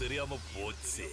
தெரியாம போச்சு.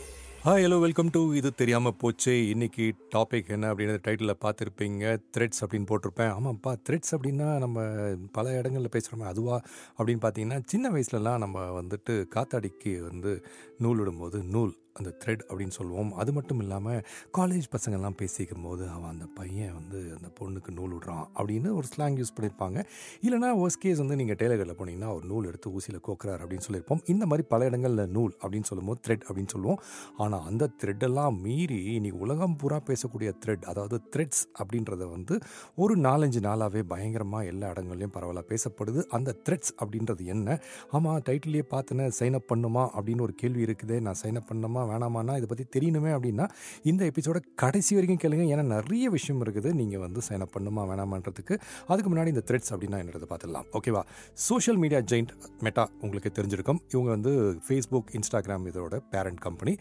Hi hello welcome to இது தெரியாமல் போச்சு. இன்னைக்கு டாபிக் என்ன அப்படின்றத டைட்டிலில் பார்த்துருப்பீங்க. த்ரெட்ஸ் அப்படின்னு போட்டிருப்பேன். ஆமாம்ப்பா த்ரெட்ஸ் அப்படின்னா நம்ம பல இடங்களில் பேசுகிறோமே அதுவா அப்படின்னு பார்த்தீங்கன்னா சின்ன வயசுலலாம் நம்ம வந்துட்டு காத்தாடிக்கு வந்து நூல் விடும்போது நூல். அந்த த்ரெட் அப்படின்னு சொல்லுவோம். அது மட்டும் இல்லாமல் காலேஜ் பசங்கள்லாம் பேசிக்கும் போது அவன் அந்த பையன் வந்து அந்த பொண்ணுக்கு நூல் விடுறான் அப்படின்னு ஒரு ஸ்லாங் யூஸ் பண்ணியிருப்பாங்க இல்லைனா ஒர்ஸ் கேஸ் வந்து நீங்கள் டெய்லரில் போனீங்கன்னா ஒரு நூல் எடுத்து ஊசியில் கோக்குறாரு அப்படின்னு சொல்லியிருப்போம். இந்த மாதிரி பல இடங்களில் நூல் அப்படின்னு சொல்லும்போது த்ரெட் அப்படின்னு சொல்லுவோம். ஆனால் அந்த த்ரெட்டெல்லாம் மீறி இன்னைக்கு உலகம் பூரா பேசக்கூடிய த்ரெட் அதாவது த்ரெட்ஸ் அப்படின்றத வந்து ஒரு நாலஞ்சு நாளாகவே பயங்கரமாக எல்லா இடங்கள்லையும் பரவலாக பேசப்படுது. அந்த த்ரெட்ஸ் அப்படின்றது என்ன? ஆமாம் டைட்டிலே பார்த்தேன்னு சைன் அப் பண்ணுமா அப்படின்னு ஒரு கேள்வி இருக்குதே நான் சைன் அப் பண்ணணுமா வேணாமான்னா இதை பற்றி தெரியணுமே அப்படின்னா இந்த எபிசோட கடைசி வரைக்கும் கேளுங்க. ஏன்னா நிறைய விஷயம் இருக்குது. நீங்கள் வந்து சைன் அப் பண்ணுமா வேணாமான்றதுக்கு அதுக்கு முன்னாடி இந்த த்ரெட்ஸ் அப்படின்னா என்னது பார்த்துடலாம் ஓகேவா சோஷியல் மீடியா ஜெயிண்ட் மெட்டா உங்களுக்கு தெரிஞ்சிருக்கும். இவங்க வந்து ஃபேஸ்புக் இன்ஸ்டாகிராம் இதோட பேரண்ட் கம்பெனி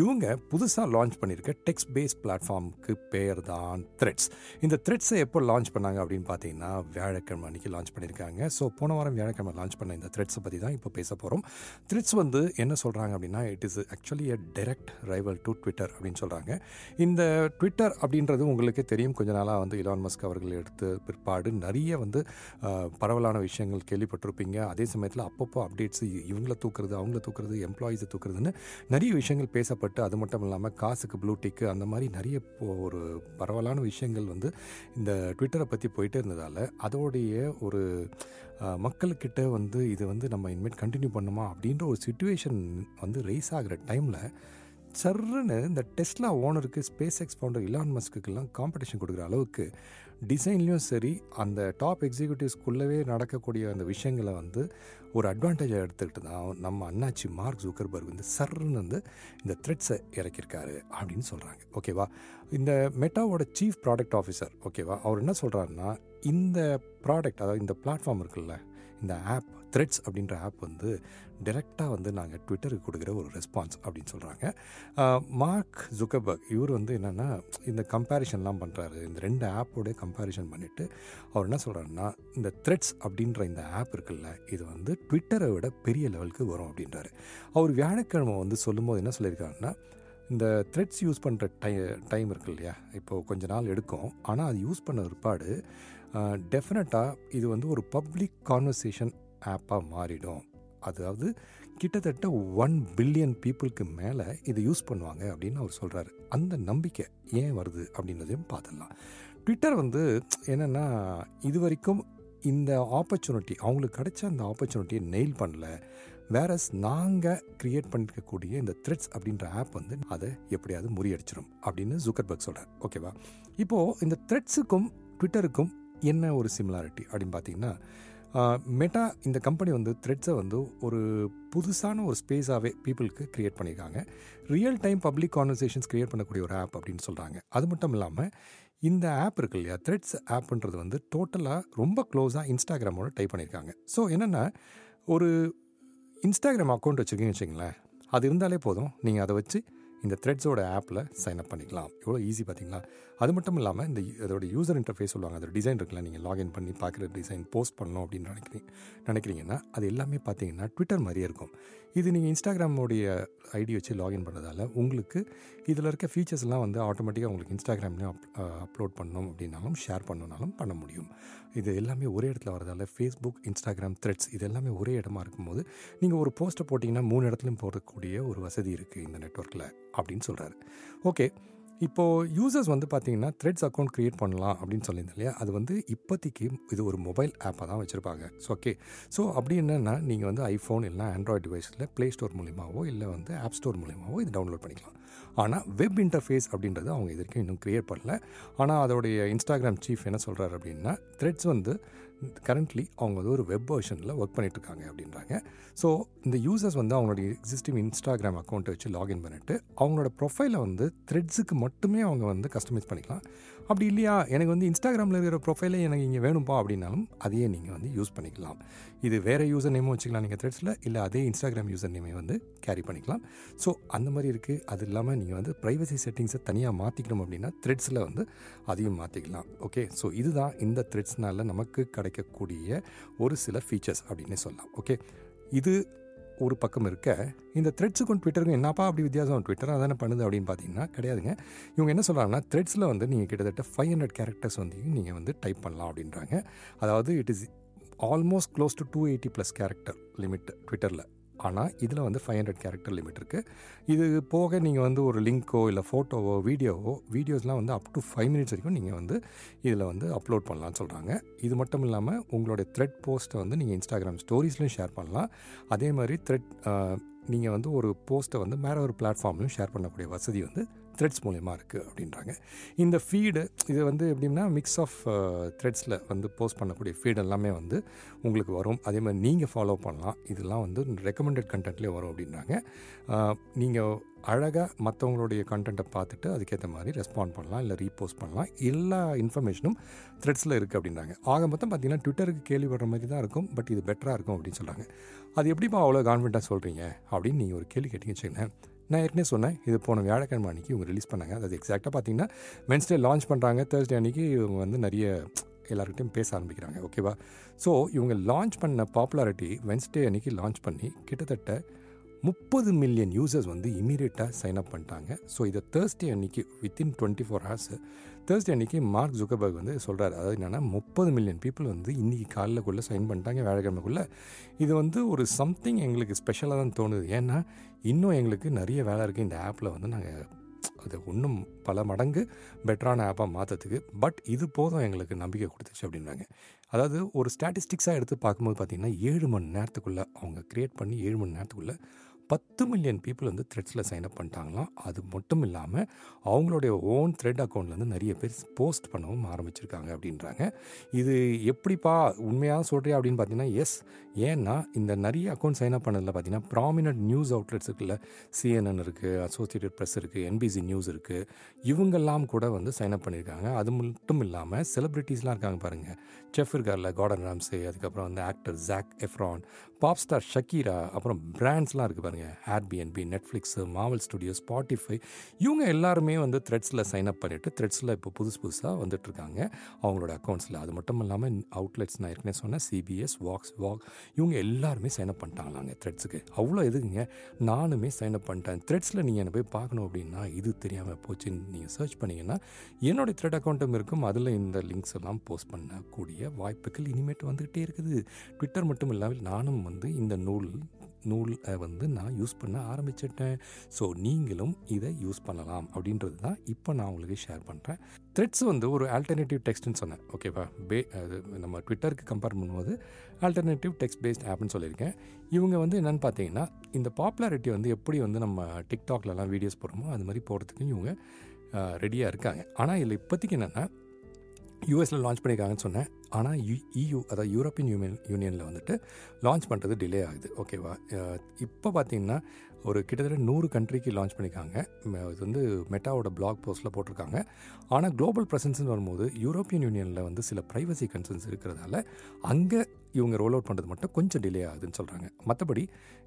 இவங்க புதுசாக லான்ச் பண்ணியிருக்க டெக்ஸ்ட் பேஸ் பிளாட்ஃபார்முக்கு பேர் தான் த்ரெட்ஸ் இந்த த்ரெட்ஸை எப்போ லான்ச் பண்ணாங்க அப்படின்னு பார்த்தீங்கன்னா வியாழக்கிழமை அன்றைக்கி லான்ச் பண்ணியிருக்காங்க ஸோ போன வாரம் வியாழக்கிழமை லான்ச் பண்ண இந்த த்ரெட்ஸை பற்றி தான் இப்போ பேச போகிறோம் த்ரெட்ஸ் வந்து என்ன சொல்கிறாங்க அப்படின்னா it is actually a direct rival to Twitter அப்படின்னு சொல்கிறாங்க இந்த ட்விட்டர் அப்படின்றது உங்களுக்கு தெரியும். கொஞ்ச நாளாக வந்து இலான் மஸ்க் அவர்கள் எடுத்து பிற்பாடு நிறைய வந்து பரவலான விஷயங்கள் கேள்விப்பட்டிருப்பீங்க. அதே சமயத்தில் அப்பப்போ அப்டேட்ஸ் இவங்கள தூக்குறது அவங்கள தூக்குறது எம்ப்ளாயீஸை தூக்குறதுன்னு நிறைய விஷயங்கள் பேசப்பட்டு அது மட்டும் இல்லாமல் காசுக்கு ப்ளூ டிக்கு அந்த மாதிரி நிறைய ஒரு பரவலான விஷயங்கள் வந்து இந்த ட்விட்டரை பற்றி போயிட்டே இருந்ததால் அதோடைய ஒரு மக்கள்கிட்ட வந்து இது வந்து நம்ம இனிமேல் கண்டினியூ பண்ணுமா அப்படின்ற ஒரு சுச்சுவேஷன் வந்து ரைஸ் ஆகிற டைமில் சர்ன்னு இந்த டெஸ்லா ஓனருக்கு ஸ்பேஸ் எக்ஸ் ஃபவுண்டர் இலான் மஸ்க்குக்கெல்லாம் காம்படிஷன் கொடுக்குற அளவுக்கு டிசைன்லேயும் சரி அந்த டாப் எக்ஸிக்யூட்டிவ்ஸ்குள்ளவே நடக்கக்கூடிய அந்த விஷயங்களை வந்து ஒரு அட்வான்டேஜாக எடுத்துக்கிட்டு தான் நம்ம அண்ணாச்சி மார்க் ஜூக்கர்பர்க் வந்து சர்ன்னு வந்து இந்த த்ரெட்ஸை இறக்கியிருக்காரு அப்படின்னு சொல்கிறாங்க ஓகேவா இந்த மெட்டாவோட சீஃப் ப்ராடக்ட் ஆஃபீஸர் ஓகேவா அவர் என்ன சொல்கிறாருன்னா இந்த ப்ராடக்ட் அதாவது இந்த பிளாட்ஃபார்ம் இருக்குல்ல இந்த ஆப் த்ரெட்ஸ் அப்படின்ற ஆப் வந்து டைரெக்டாக வந்து நாங்கள் ட்விட்டருக்கு கொடுக்குற ஒரு ரெஸ்பான்ஸ் அப்படின்னு சொல்கிறாங்க மார்க் ஜுக்கபர்க் இவர் வந்து என்னென்னா இந்த கம்பேரிஷன்லாம் பண்ணுறாரு இந்த ரெண்டு ஆப்போட கம்பேரிஷன் பண்ணிவிட்டு அவர் என்ன சொல்கிறாருன்னா இந்த த்ரெட்ஸ் அப்படின்ற இந்த ஆப் இருக்குல்ல இது வந்து ட்விட்டரை விட பெரிய லெவலுக்கு வரும் அப்படின்றாரு. அவர் வியாழக்கிழமை வந்து சொல்லும்போது என்ன சொல்லியிருக்காருன்னா இந்த த்ரெட்ஸ் யூஸ் பண்ணுற டை டைம் இருக்கு இல்லையா இப்போது கொஞ்ச நாள் எடுக்கும். ஆனால் அது யூஸ் பண்ண பிற்பாடு டெஃபினட்டாக இது வந்து ஒரு பப்ளிக் கான்வர்சேஷன் ஆப்பாக மாறிடும். அதாவது கிட்டத்தட்ட ஒன் பில்லியன் பீப்புளுக்கு மேலே இதை யூஸ் பண்ணுவாங்க அப்படின்னு அவர் சொல்கிறாரு அந்த நம்பிக்கை ஏன் வருது அப்படின்றதையும் பார்த்துடலாம். ட்விட்டர் வந்து என்னென்னா இது வரைக்கும் இந்த ஆப்பர்ச்சுனிட்டி அவங்களுக்கு கிடைச்ச அந்த ஆப்பர்ச்சுனிட்டியை நெயில் பண்ணல. வேறஸ் நாங்கள் க்ரியேட் பண்ணிருக்கக்கூடிய இந்த த்ரெட்ஸ் அப்படின்ற ஆப் வந்து அதை எப்படியாவது முறியடிச்சிடும் அப்படின்னு ஜூக்கர்பர்க் சொல்கிறார் ஓகேவா இப்போது இந்த த்ரெட்ஸுக்கும் ட்விட்டருக்கும் என்ன ஒரு சிமிலாரிட்டி அப்படின்னு பார்த்தீங்கன்னா மெட்டா இந்த கம்பெனி வந்து த்ரெட்ஸை வந்து ஒரு புதுசான ஒரு ஸ்பேஸாகவே பீப்புளுக்கு க்ரியேட் பண்ணியிருக்காங்க. Real time public conversations create பண்ணக்கூடிய ஒரு ஆப் அப்படின்னு சொல்கிறாங்க அது மட்டும் இல்லாமல் இந்த ஆப் இருக்கு இல்லையா த்ரெட்ஸ் ஆப்ன்றது வந்து டோட்டலாக ரொம்ப க்ளோஸாக இன்ஸ்டாகிராமோட டைப் பண்ணியிருக்காங்க. ஸோ என்னென்னா ஒரு இன்ஸ்டாகிராம் அக்கௌண்ட் வச்சுருக்கீங்கன்னு வச்சுங்களேன் அது இருந்தாலே போதும். நீங்கள் அதை வச்சு இந்த த்ரெட்ஸோட ஆப்பில் சைன் அப் பண்ணிக்கலாம். எவ்வளோ ஈஸி பார்த்தீங்களா அது மட்டும் இல்லாமல் இந்த அதோட யூசர் இன்டர்ஃபேஸ் சொல்லுவாங்க. அதோட டிசைன் இருக்குல்ல நீங்கள் லாகின் பண்ணி பார்க்குற டிசைன் போஸ்ட் பண்ணணும் அப்படின்னு நினைக்கிறீங்க நினைக்கிறீங்கன்னா அது எல்லாமே பார்த்தீங்கன்னா ட்விட்டர் மாதிரியே இருக்கும். இது நீங்கள் இன்ஸ்டாகிராமோடைய ஐடி வச்சு லாகின் பண்ணுறதால உங்களுக்கு இதில் இருக்க ஃபீச்சர்ஸ்லாம் வந்து ஆட்டோமேட்டிக்காக உங்களுக்கு இன்ஸ்டாகிராம்லேயும் அப் அப்லோட் பண்ணணும் அப்படின்னாலும் ஷேர் பண்ணணுனாலும் பண்ண முடியும். இது எல்லாமே ஒரே இடத்துல வரதால ஃபேஸ்புக் இன்ஸ்டாகிராம் த்ரெட்ஸ் இது எல்லாமே ஒரே இடமா இருக்கும்போது நீங்கள் ஒரு போஸ்ட்டை போட்டிங்கன்னா மூணு இடத்துலையும் போடக்கூடிய ஒரு வசதி இருக்குது இந்த நெட்ஒர்க்கில் அப்படின்னு சொல்கிறாரு ஓகே இப்போது யூசர்ஸ் வந்து பார்த்தீங்கன்னா த்ரெட்ஸ் அக்கௌண்ட் க்ரியேட் பண்ணலாம் அப்படின்னு சொல்லியிருந்தேன் இல்லையா? அது வந்து இப்போதைக்கு இது ஒரு மொபைல் ஆப்பாக தான் வச்சுருப்பாங்க. ஸோ ஓகே ஸோ அப்படி என்னென்னா நீங்கள் வந்து ஐஃபோன் இல்லைனா ஆண்ட்ராய்டு டிவைஸில் ப்ளே ஸ்டோர் மூலியமாகவோ இல்லை வந்து ஆப் ஸ்டோர் மூலியமாகவோ இது டவுன்லோட் பண்ணிக்கலாம். ஆனால் வெப் இன்டர்ஃபேஸ் அப்படின்றது அவங்க இது வரைக்கும் இன்னும் க்ரியேட் பண்ணல. ஆனால் அதோடைய இன்ஸ்டாகிராம் சீஃப் என்ன சொல்கிறார் அப்படின்னா த்ரெட்ஸ் வந்து கரண்ட்லி அவங்க வந்து ஒரு வெப் வெர்ஷனில் ஒர்க் பண்ணிட்டு இருக்காங்க அப்படின்றாங்க. ஸோ இந்த யூசர்ஸ் வந்து அவங்களுடைய எக்ஸிஸ்டிங் இன்ஸ்டாகிராம் அக்கௌண்ட்டை வச்சு லாகின் பண்ணிட்டு அவங்களோட ப்ரொஃபைலை வந்து த்ரெட்ஸுக்கு மட்டுமே அவங்க வந்து கஸ்டமைஸ் பண்ணிக்கலாம். அப்படி இல்லையா? எனக்கு வந்து இன்ஸ்டாகிராமில் இருக்கிற ப்ரொஃபைலே எனக்கு இங்கே வேணும்ப்பா அப்படின்னாலும் அதையே நீங்கள் வந்து யூஸ் பண்ணிக்கலாம். இது வேறு யூசர் நேமும் வச்சுக்கலாம் நீங்கள் த்ரெட்ஸில் இல்லை அதே இன்ஸ்டாகிராம் யூசர் நேமை வந்து கேரி பண்ணிக்கலாம். ஸோ அந்த மாதிரி இருக்குது அது இல்லாமல் நீங்கள் வந்து ப்ரைவசி செட்டிங்ஸை தனியாக மாற்றிக்கணும் அப்படின்னா த்ரெட்ஸில் வந்து அதையும் மாற்றிக்கலாம் ஓகே ஸோ இதுதான் இந்த த்ரெட்ஸ்னால நமக்கு கிடைக்கக்கூடிய ஒரு சில ஃபீச்சர்ஸ் அப்படின்னு சொல்லலாம். ஓகே இது ஒரு பக்கம் இருக்க இந்த த்ரெட்ஸுக்கும் ட்விட்டருக்கும் என்னப்பா அப்படி வித்தியாசம்? ட்விட்டர் அதானே பண்ணுது அப்படின்னு பார்த்தீங்கன்னா கிடையாதுங்க. இவங்க என்ன சொல்கிறாங்கன்னா த்ரெட்ஸில் வந்து நீங்கள் கிட்டத்தட்ட ஃபைவ் ஹண்ட்ரட் கேரக்டர்ஸ் வந்து நீங்கள் வந்து டைப் பண்ணலாம் அப்படின்றாங்க. அதாவது it is almost close to two eighty plus character limit ட்விட்டரில் ஆனால் இதில் வந்து ஃபைவ் ஹண்ட்ரட் கேரக்டர் லிமிட் இருக்குது இது போக நீங்கள் வந்து ஒரு லிங்க்கோ இல்லை ஃபோட்டோவோ வீடியோவோ வீடியோஸ்லாம் வந்து அப் டு ஃபைவ் மினிட்ஸ் வரைக்கும் நீங்கள் வந்து இதில் வந்து அப்லோட் பண்ணலாம்னு சொல்கிறாங்க இது மட்டும் இல்லாமல் உங்களுடைய த்ரெட் போஸ்ட்டை வந்து நீங்கள் இன்ஸ்டாகிராம் ஸ்டோரிஸ்லையும் ஷேர் பண்ணலாம். அதே மாதிரி த்ரெட் நீங்கள் வந்து ஒரு போஸ்ட்டை வந்து வேறு ஒரு பிளாட்ஃபார்ம்லையும் ஷேர் பண்ணக்கூடிய வசதி வந்து த்ரெட்ஸ் மூலயமா இருக்குது அப்படின்றாங்க. இந்த ஃபீடு இது வந்து எப்படின்னா மிக்ஸ் ஆஃப் த்ரெட்ஸில் வந்து போஸ்ட் பண்ணக்கூடிய ஃபீட் எல்லாமே வந்து உங்களுக்கு வரும். அதே மாதிரி நீங்கள் ஃபாலோ பண்ணலாம். இதெல்லாம் வந்து ரெக்கமெண்டட் கண்டென்ட்லேயே வரும் அப்படின்றாங்க. நீங்கள் அழகாக மற்றவங்களுடைய கண்டென்ட்டை பார்த்துட்டு அதுக்கேற்ற மாதிரி ரெஸ்பாண்ட் பண்ணலாம் இல்லை ரீபோஸ்ட் பண்ணலாம். எல்லா இன்ஃபர்மேஷனும் த்ரெட்ஸில் இருக்குது அப்படின்றாங்க. ஆக மொத்தம் பார்த்தீங்கன்னா ட்விட்டருக்கு கேள்விப்படுற மாதிரி தான் இருக்கும். பட் இது பெட்டராக இருக்கும் அப்படின்னு சொல்கிறாங்க அது எப்படிப்பா அவ்வளோ கான்ஃபிடண்ட்டாக சொல்கிறீங்க அப்படின்னு நீங்கள் ஒரு கேள்வி கேட்டிங்க வச்சுக்கோங்களேன். நான் ஏற்கனவே சொன்னேன் இது போன வியாழக்கிழமை அன்றைக்கி இவங்க ரிலீஸ் பண்ணாங்க. அது எக்ஸாக்டாக பார்த்தீங்கன்னா வென்ஸ்டே லான்ச் பண்ணுறாங்க தேர்ஸ்டே அன்றைக்கி இவங்க வந்து நிறைய எல்லாருக்கிட்டையும் பேச ஆரம்பிக்கிறாங்க ஓகேவா ஸோ இவங்க லான்ச் பண்ண பாப்புலாரிட்டி வென்ஸ்டே அன்றைக்கி லான்ச் பண்ணி கிட்டத்தட்ட முப்பது மில்லியன் யூசர்ஸ் வந்து இமீடியட்டாக சைன் அப் பண்ணிட்டாங்க. ஸோ இதை தேர்ஸ்டே அன்னைக்கு within twenty four hours Thursday அன்னைக்கு மார்க் ஜுக்கபர்க் வந்து சொல்கிறார் அதாவது என்னென்னா முப்பது மில்லியன் பீப்புள் வந்து இன்றைக்கி காலைலக்குள்ளே சைன் பண்ணிட்டாங்க வேலைக்கிழமைக்குள்ளே இது வந்து ஒரு சம்திங் எங்களுக்கு ஸ்பெஷலாக தான் தோணுது. ஏன்னா இன்னும் எங்களுக்கு நிறைய வேலை இருக்குது இந்த ஆப்பில் வந்து நாங்கள் அது இன்னும் பல மடங்கு பெட்டரான ஆப்பாக மாற்றத்துக்கு பட் இது போதும் எங்களுக்கு நம்பிக்கை கொடுத்துச்சு அப்படின்றாங்க. அதாவது ஒரு ஸ்டாட்டிஸ்டிக்ஸாக எடுத்து பார்க்கும்போது பார்த்திங்கன்னா ஏழு மணி நேரத்துக்குள்ளே அவங்க க்ரியேட் பண்ணி ஏழு மணி நேரத்துக்குள்ளே பத்து மில்லியன் பீப்புள் வந்து த்ரெட்ஸில் சைன் அப் பண்ணிட்டாங்களாம். அது மட்டும் இல்லாமல் அவங்களுடைய ஓன் த்ரெட் அக்கௌண்ட்லேருந்து நிறைய பேர் போஸ்ட் பண்ணவும் ஆரம்பிச்சிருக்காங்க அப்படின்றாங்க. இது எப்படிப்பா உண்மையாக சொல்கிறியா அப்படின்னு பார்த்தீங்கன்னா எஸ் ஏன்னா இந்த நிறைய அக்கௌண்ட் சைன் அப் பண்ணதில் பார்த்தீங்கன்னா ப்ராமினன்ட் நியூஸ் அவுட்லெட்ஸ் இருக்குல்ல. சிஎன்என் இருக்குது அசோசியேட்டட் ப்ரெஸ் இருக்குது என்பிசி நியூஸ் இருக்குது இவங்கெல்லாம் கூட வந்து சைன் அப் பண்ணியிருக்காங்க. அது மட்டும் இல்லாமல் செலிப்ரிட்டிஸ்லாம் இருக்காங்க பாருங்கள் செஃப் இருக்கார்ல கார்டன் ராம்ஸே அதுக்கப்புறம் வந்து actor Zac Efron pop star Shakira அப்புறம் பிராண்ட்ஸ்லாம் இருக்குது பாருங்கள் Airbnb Netflix Marvel studio Spotify இவங்க எல்லாருமே வந்து த்ரெட்ஸில் சைன் அப் பண்ணிவிட்டு த்ரெட்ஸில் இப்போ புதுசு புதுசாக வந்துட்டுருக்காங்க. அவங்களோட அக்கௌண்ட்ஸில் அது மட்டும் இல்லாமல் அவுட்லெட்ஸ் நான் ஏற்கனவே சொன்னேன் சிபிஎஸ் வாக்ஸ் வாக் இவங்க எல்லாருமே சைன் அப் பண்ணிட்டாங்களாங்க த்ரெட்ஸுக்கு அவ்வளோ எதுக்குங்க? நானுமே சைன் அப் பண்ணிட்டேன். த்ரெட்ஸில் நீங்கள் என்னை போய் பார்க்கணும் அப்படின்னா இது தெரியாமல் போச்சுன்னு நீங்கள் சர்ச் பண்ணிங்கன்னா என்னுடைய த்ரெட் அக்கௌண்ட்டும் இருக்கும். அதில் இந்த லிங்க்ஸ் எல்லாம் போஸ்ட் பண்ணக்கூடிய வாய்ப்புகள் இனிமேட்டு வந்துக்கிட்டே இருக்குது. ட்விட்டர் மட்டும் இல்லாமல் நானும் வந்து இந்த நூல் நூலை வந்து நான் யூஸ் பண்ண ஆரம்பிச்சிட்டேன். ஸோ நீங்களும் இதை யூஸ் பண்ணலாம் அப்படின்றது தான் இப்போ நான் உங்களுக்கு ஷேர் பண்ணுறேன் த்ரெட்ஸ் வந்து ஒரு ஆல்டர்னேட்டிவ் டெக்ஸ்ட்னு சொன்னேன். ஓகேவா பே அது நம்ம ட்விட்டருக்கு கம்பேர் பண்ணும்போது ஆல்டர்னேட்டிவ் டெக்ஸ்ட் பேஸ்ட் ஆப்னு சொல்லியிருக்கேன். இவங்க வந்து என்னென்னு பார்த்தீங்கன்னா இந்த பாப்புலாரிட்டி வந்து எப்படி வந்து நம்ம டிக்டாக்லலாம் வீடியோஸ் போடுறோமோ அது மாதிரி போகிறதுக்கும் இவங்க ரெடியாக இருக்காங்க. ஆனால் இதில் இப்போதைக்கு என்னென்னா யூஎஸில் லான்ச் பண்ணியிருக்காங்கன்னு சொன்னேன். ஆனால் யு இயு அதாவது யூரோப்பியன் யூனியன் யூனியனில் வந்துட்டு லான்ச் பண்ணுறது டிலே ஆகுது. ஓகேவா இப்போ பார்த்தீங்கன்னா ஒரு கிட்டத்தட்ட நூறு கண்ட்ரிக்கு லான்ச் பண்ணியிருக்காங்க இது வந்து மெட்டாவோட பிளாக் போஸ்ட்டில் போட்டிருக்காங்க. ஆனால் குளோபல் ப்ரெசன்ஸ்னு வரும்போது யூரோப்பியன் யூனியனில் வந்து சில ப்ரைவசி கன்சர்ன்ஸ் இருக்கிறதால அங்கே இவங்க ரோல் அவுட் பண்ணுறது மட்டும் கொஞ்சம் டிலே ஆகுதுன்னு சொல்கிறாங்க மற்றபடி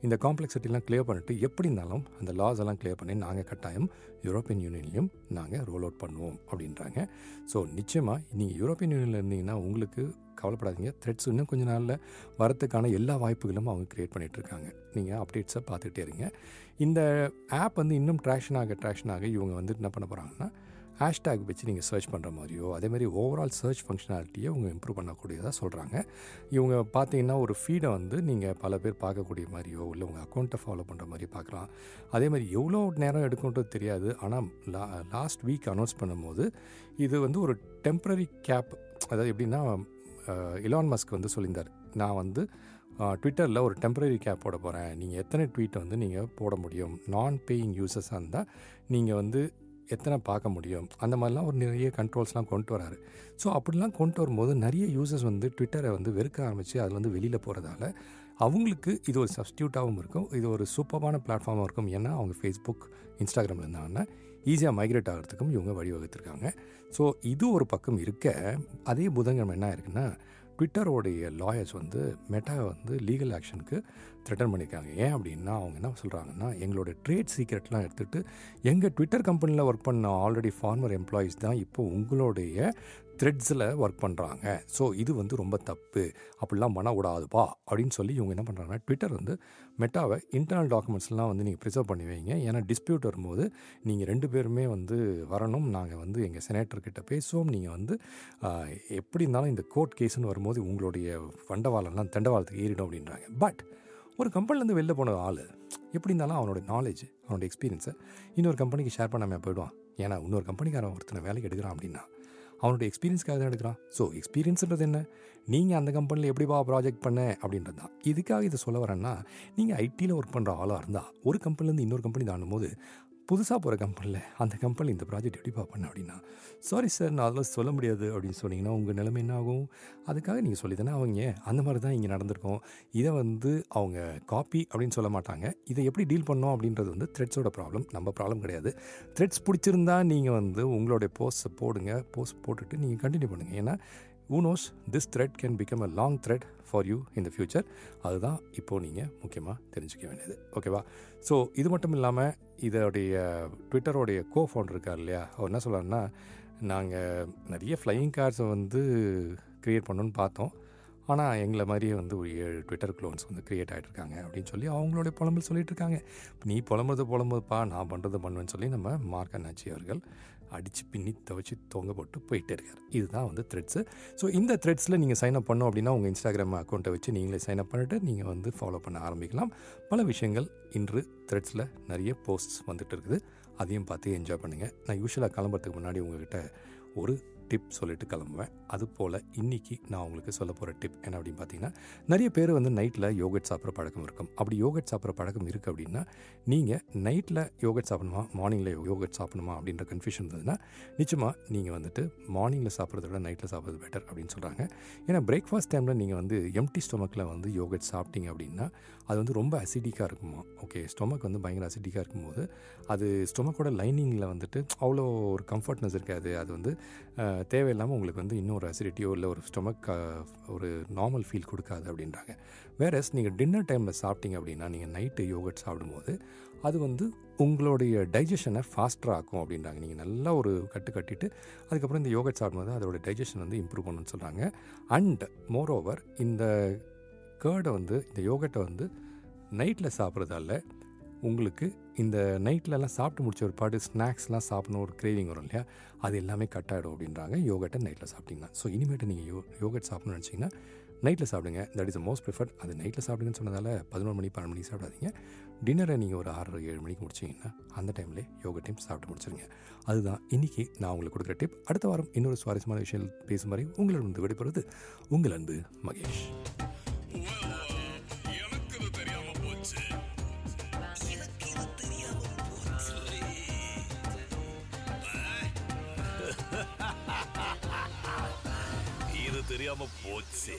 இந்த காம்ப்ளெக்சிட்டிலாம் கிளியர் பண்ணிட்டு எப்படி இருந்தாலும் அந்த லாஸ் எல்லாம் கிளியர் பண்ணி நாங்கள் கட்டாயம் யூரோப்பியன் யூனியன்லையும் நாங்கள் ரோல் அவுட் பண்ணுவோம் அப்படின்றாங்க. ஸோ நிச்சயமாக நீங்கள் யூரோப்பியன் யூனியனில் இருந்தீங்கன்னா உங்களுக்கு கவலைப்படாதீங்க. த்ரெட்ஸ் இன்னும் கொஞ்ச நாளில் வரத்துக்கான எல்லா வாய்ப்புகளும் அவங்க க்ரியேட் பண்ணிகிட்ருக்காங்க நீங்கள் அப்டேட்ஸை பார்த்துக்கிட்டே இருங்க. இந்த ஆப் வந்து இன்னும் ட்ராக்ஷன் ஆக ட்ராக்ஷன் ஆக இவங்க வந்து என்ன பண்ண போகிறாங்கன்னா ஹேஷ்டேக் வச்சு நீங்கள் சர்ச் பண்ணுற மாதிரியோ அதேமாதிரி ஓவரால் சர்ச் ஃபங்க்ஷனாலிட்டியை அவங்க இம்ப்ரூவ் பண்ணக்கூடியதாக சொல்கிறாங்க இவங்க பார்த்தீங்கன்னா ஒரு ஃபீடை வந்து நீங்கள் பல பேர் பார்க்கக்கூடிய மாதிரியோ இல்லை உங்கள் அக்கௌண்ட்டை ஃபாலோ பண்ணுற மாதிரி பார்க்கலாம். அதே மாதிரி எவ்வளோ நேரம் எடுக்கணுன்றது தெரியாது. ஆனால் லா லாஸ்ட் வீக் அனௌன்ஸ் பண்ணும்போது இது வந்து ஒரு டெம்ப்ரரி கேப் அதாவது எப்படின்னா இலான் மஸ்க் வந்து சொல்லியிருந்தார் நான் வந்து ட்விட்டரில் ஒரு டெம்பரரி கேப் போட போகிறேன் நீங்கள் எத்தனை ட்வீட்டை வந்து நீங்கள் போட முடியும்? நான் பேயிங் யூசர்ஸாக இருந்தால் நீங்கள் வந்து எத்தனை பார்க்க முடியும்? அந்த மாதிரிலாம் ஒரு நிறைய கண்ட்ரோல்ஸ்லாம் கொண்டு வராரு. ஸோ அப்படிலாம் கொண்டு வரும்போது நிறைய யூசர்ஸ் வந்து ட்விட்டரை வந்து வெறுக்க ஆரம்பித்து அதில் வந்து வெளியில் போகிறதால அவங்களுக்கு இது ஒரு சப்ஸ்டியூட்டாகவும் இருக்கும். இது ஒரு சூப்பரான பிளாட்ஃபார்மாக இருக்கும். ஏன்னா அவங்க ஃபேஸ்புக் இன்ஸ்டாகிராமில் இருந்தாங்கன்னா ஈஸியாக மைக்ரேட் ஆகிறதுக்கும் இவங்க வழிவகுத்திருக்காங்க. ஸோ இது ஒரு பக்கம் இருக்க அதே புதன்கிழமை என்ன இருக்குன்னா ட்விட்டரோடைய லாயர்ஸ் வந்து மெட்டா வந்து லீகல் ஆக்ஷனுக்கு த்ரெட்டன் பண்ணியிருக்காங்க. ஏன் அப்படின்னா அவங்க என்ன சொல்கிறாங்கன்னா எங்களோட ட்ரேட் சீக்ரெட்லாம் எடுத்துகிட்டு எங்கள் ட்விட்டர் கம்பெனியில் ஒர்க் பண்ண ஆல்ரெடி ஃபார்மர் எம்ப்ளாயீஸ் தான் இப்போ உங்களுடைய த்ரெட்ஸில் ஒர்க் பண்ணுறாங்க ஸோ இது வந்து ரொம்ப தப்பு. அப்படிலாம் பண்ணக்கூடாதுப்பா அப்படின்னு சொல்லி இவங்க என்ன பண்ணுறாங்கன்னா ட்விட்டர் வந்து மெட்டாவை இன்டர்னல் டாக்குமெண்ட்ஸ்லாம் வந்து நீங்கள் ப்ரிசர்வ் பண்ணி வைங்க. ஏன்னா டிஸ்பியூட் வரும்போது நீங்கள் ரெண்டு பேருமே வந்து வரணும். நாங்கள் வந்து எங்கள் செனேட்டர்கிட்ட பேசுவோம். நீங்கள் வந்து எப்படி இருந்தாலும் இந்த கோர்ட் கேஸ்னு வரும்போது உங்களுடைய வண்டவாளம்லாம் தண்டவாளத்துக்கு ஏறிடும் அப்படின்றாங்க. பட் ஒரு கம்பெனிலேருந்து வெளில போன ஆள் எப்படி இருந்தாலும் அவனோட நாலேஜ் அவனோட எக்ஸ்பீரியன்ஸை இன்னொரு கம்பெனிக்கு ஷேர் பண்ணாமல் போயிடுவான். ஏன்னா இன்னொரு கம்பெனிக்காரன் ஒருத்தனை வேலைக்கு எடுக்கிறான் அப்படின்னா அவனோட எக்ஸ்பீரியன்ஸ்க்காக தான் எடுக்கிறான். ஸோ எக்ஸ்பீரியன்ஸ்ன்றது என்ன? நீங்கள் அந்த கம்பெனியில் எப்படிப்பா ப்ராஜெக்ட் பண்ண? அப்படின்றது தான். இதுக்காக இதை சொல்ல வரேன்னா நீங்கள் ஐடியில் ஒர்க் பண்ணுற ஆளாக இருந்தால் ஒரு கம்பெனிலேருந்து இன்னொரு கம்பெனி தாண்டும் போது புதுசாக போகிற கம்பெனியில் அந்த கம்பெனி இந்த ப்ராஜெக்ட் எப்படிப்பா பண்ண அப்படின்னா சாரி சார் நான் அதெல்லாம் சொல்ல முடியாது அப்படின்னு சொன்னீங்கன்னா உங்கள் நிலைமை என்ன ஆகும்? அதுக்காக நீங்கள் சொல்லி தானே அவங்க அந்த மாதிரி தான் இங்கே நடந்திருக்கும். இதை வந்து அவங்க காப்பி அப்படின்னு சொல்ல மாட்டாங்க. இதை எப்படி டீல் பண்ணோம் அப்படின்றது வந்து த்ரெட்ஸோட ப்ராப்ளம் நம்ம ப்ராப்ளம் கிடையாது. த்ரெட்ஸ் பிடிச்சிருந்தா நீங்கள் வந்து உங்களுடைய போஸ்ட்டை போடுங்க. போஸ்ட் போட்டுட்டு நீங்கள் கண்டினியூ பண்ணுங்கள் ஏன்னா who knows this thread can become a long thread for you in the future அதுதான் இப்போது நீங்கள் முக்கியமாக தெரிஞ்சுக்க வேண்டியது. ஓகேவா ஸோ இது மட்டும் இல்லாமல் இதோடைய ட்விட்டரோடைய கோ ஃபவுண்டர் இருக்கார் இல்லையா? அவர் என்ன சொல்கிறாருன்னா நாங்கள் நிறைய ஃப்ளையிங் கார்ஸை வந்து க்ரியேட் பண்ணணும்னு பார்த்தோம். ஆனால் எங்களை மாதிரியே வந்து ஒரு ஏழு ட்விட்டர் க்ளோன்ஸ் வந்து க்ரியேட் ஆகிட்ருக்காங்க அப்படின்னு சொல்லி அவங்களோட புலம்பல் சொல்லிட்டு இருக்காங்க. நீ புலம்புறது புலம்புதுப்பா. நான் பண்ணுறது பண்ணுவேன்னு சொல்லி நம்ம மார்க் அண்ணாச்சி அவர்கள் அடித்து பின்னி துவச்சி தொங்க போட்டு போயிட்டே இருக்கார். இதுதான் வந்து த்ரெட்ஸு ஸோ இந்த த்ரெட்ஸில் நீங்கள் சைன் அப் பண்ணோம் அப்படின்னா உங்கள் இன்ஸ்டாகிராம் அக்கௌண்ட்டை வச்சு நீங்களே சைன் அப் பண்ணிவிட்டு நீங்கள் வந்து ஃபாலோ பண்ண ஆரம்பிக்கலாம். பல விஷயங்கள் இன்று த்ரெட்ஸில் நிறைய போஸ்ட்ஸ் வந்துட்டு இருக்குது. அதையும் பார்த்து என்ஜாய் பண்ணுங்கள் நான் யூஸ்வலாக கிளம்புறதுக்கு முன்னாடி உங்ககிட்ட ஒரு டிப் சொல்லிட்டு கிளம்புவேன். அது போல் இன்றைக்கி நான் உங்களுக்கு சொல்ல போகிற டிப் என்ன அப்படின்னு பார்த்தீங்கன்னா நிறைய பேர் வந்து நைட்டில் யோகட் சாப்பிட்ற பழக்கம் இருக்கும். அப்படி யோகட் சாப்பிட்ற பழக்கம் இருக்குது அப்படின்னா நீங்கள் நைட்டில் யோகட் சாப்பிடணுமா மார்னிங்கில் யோகட் சாப்பிடணுமா அப்படின்ற கன்ஃபியூஷன் இருந்ததுன்னா நிச்சயமாக நீங்கள் வந்துட்டு மார்னிங்கில் சாப்பிட்றத விட நைட்டில் சாப்பிட்றது பெட்டர் அப்படின்னு சொல்கிறாங்க ஏன்னா பிரேக்ஃபாஸ்ட் டைமில் நீங்கள் வந்து எம்டி ஸ்டொமக்கில் வந்து யோகட் சாப்பிட்டீங்க அப்படின்னா அது வந்து ரொம்ப அசிடிக்காக இருக்குமா? ஓகே ஸ்டொமக் வந்து பயங்கர அசிடிக்காக இருக்கும்போது அது ஸ்டொமக்கோட லைனிங்கில் வந்துட்டு அவ்வளோ ஒரு கம்ஃபர்ட்னஸ் இருக்காது. அது வந்து தேவையில்லாமல் உங்களுக்கு வந்து இன்னும் ஒரு அசிடிட்டியோ இல்லை ஒரு ஸ்டொமக் ஒரு நார்மல் ஃபீல் கொடுக்காது அப்படின்றாங்க. வேறஸ் நீங்கள் டின்னர் டைமில் சாப்பிட்டீங்க அப்படின்னா நீங்கள் நைட்டு யோகட் சாப்பிடும்போது அது வந்து உங்களுடைய டைஜஷனை ஃபாஸ்டராக ஆக்கும் அப்படின்றாங்க. நீங்கள் நல்லா ஒரு கட்டு கட்டிட்டு அதுக்கப்புறம் இந்த யோகட் சாப்பிடும்போது அதோட டைஜஷன் வந்து இம்ப்ரூவ் பண்ணுன்னு சொல்கிறாங்க அண்ட் மோர் ஓவர் இந்த கேர்டை வந்து இந்த யோகட்டை வந்து நைட்டில் சாப்பிட்றதால உங்களுக்கு இந்த நைட்லலாம் சாப்பிட்டு முடிச்ச ஒரு பாட்டு ஸ்நாக்ஸ்லாம் சாப்பிடணும் ஒரு கிரேவிங் வரும் இல்லையா? அது எல்லாமே கட் ஆகிடும் அப்படின்றாங்க. யோகட்டை நைட்டில் சாப்பிட்டீங்கன்னா. ஸோ இனிமேட்டு நீங்கள் யோ யோகட் சாப்பிடணும்னு நினச்சிங்கன்னா நைட்டில் சாப்பிடுங்க. தட் இஸ் மோஸ்ட் ப்ரிஃபர்ட் அது நைட்டில் சாப்பிடுங்கன்னு சொன்னதால பதினொரு மணி பன்னெண்டு மணிக்கு சாப்பிடாதீங்க. டின்னரை நீங்கள் ஒரு ஆறு ஏழு மணிக்கு முடிச்சிங்கன்னா அந்த டைம்லேயே டைம் சாப்பிட்டு முடிச்சிருங்க. அதுதான் இன்றைக்கி நான் உங்களுக்கு கொடுக்குற டிப் அடுத்த வாரம் இன்னொரு சுவாரஸ்யமான விஷயம் பேசும் வரை உங்களிடம் வந்து விடைபெறுவது உங்கள் அன்பு மகேஷ். இது தெரியாம போச்சு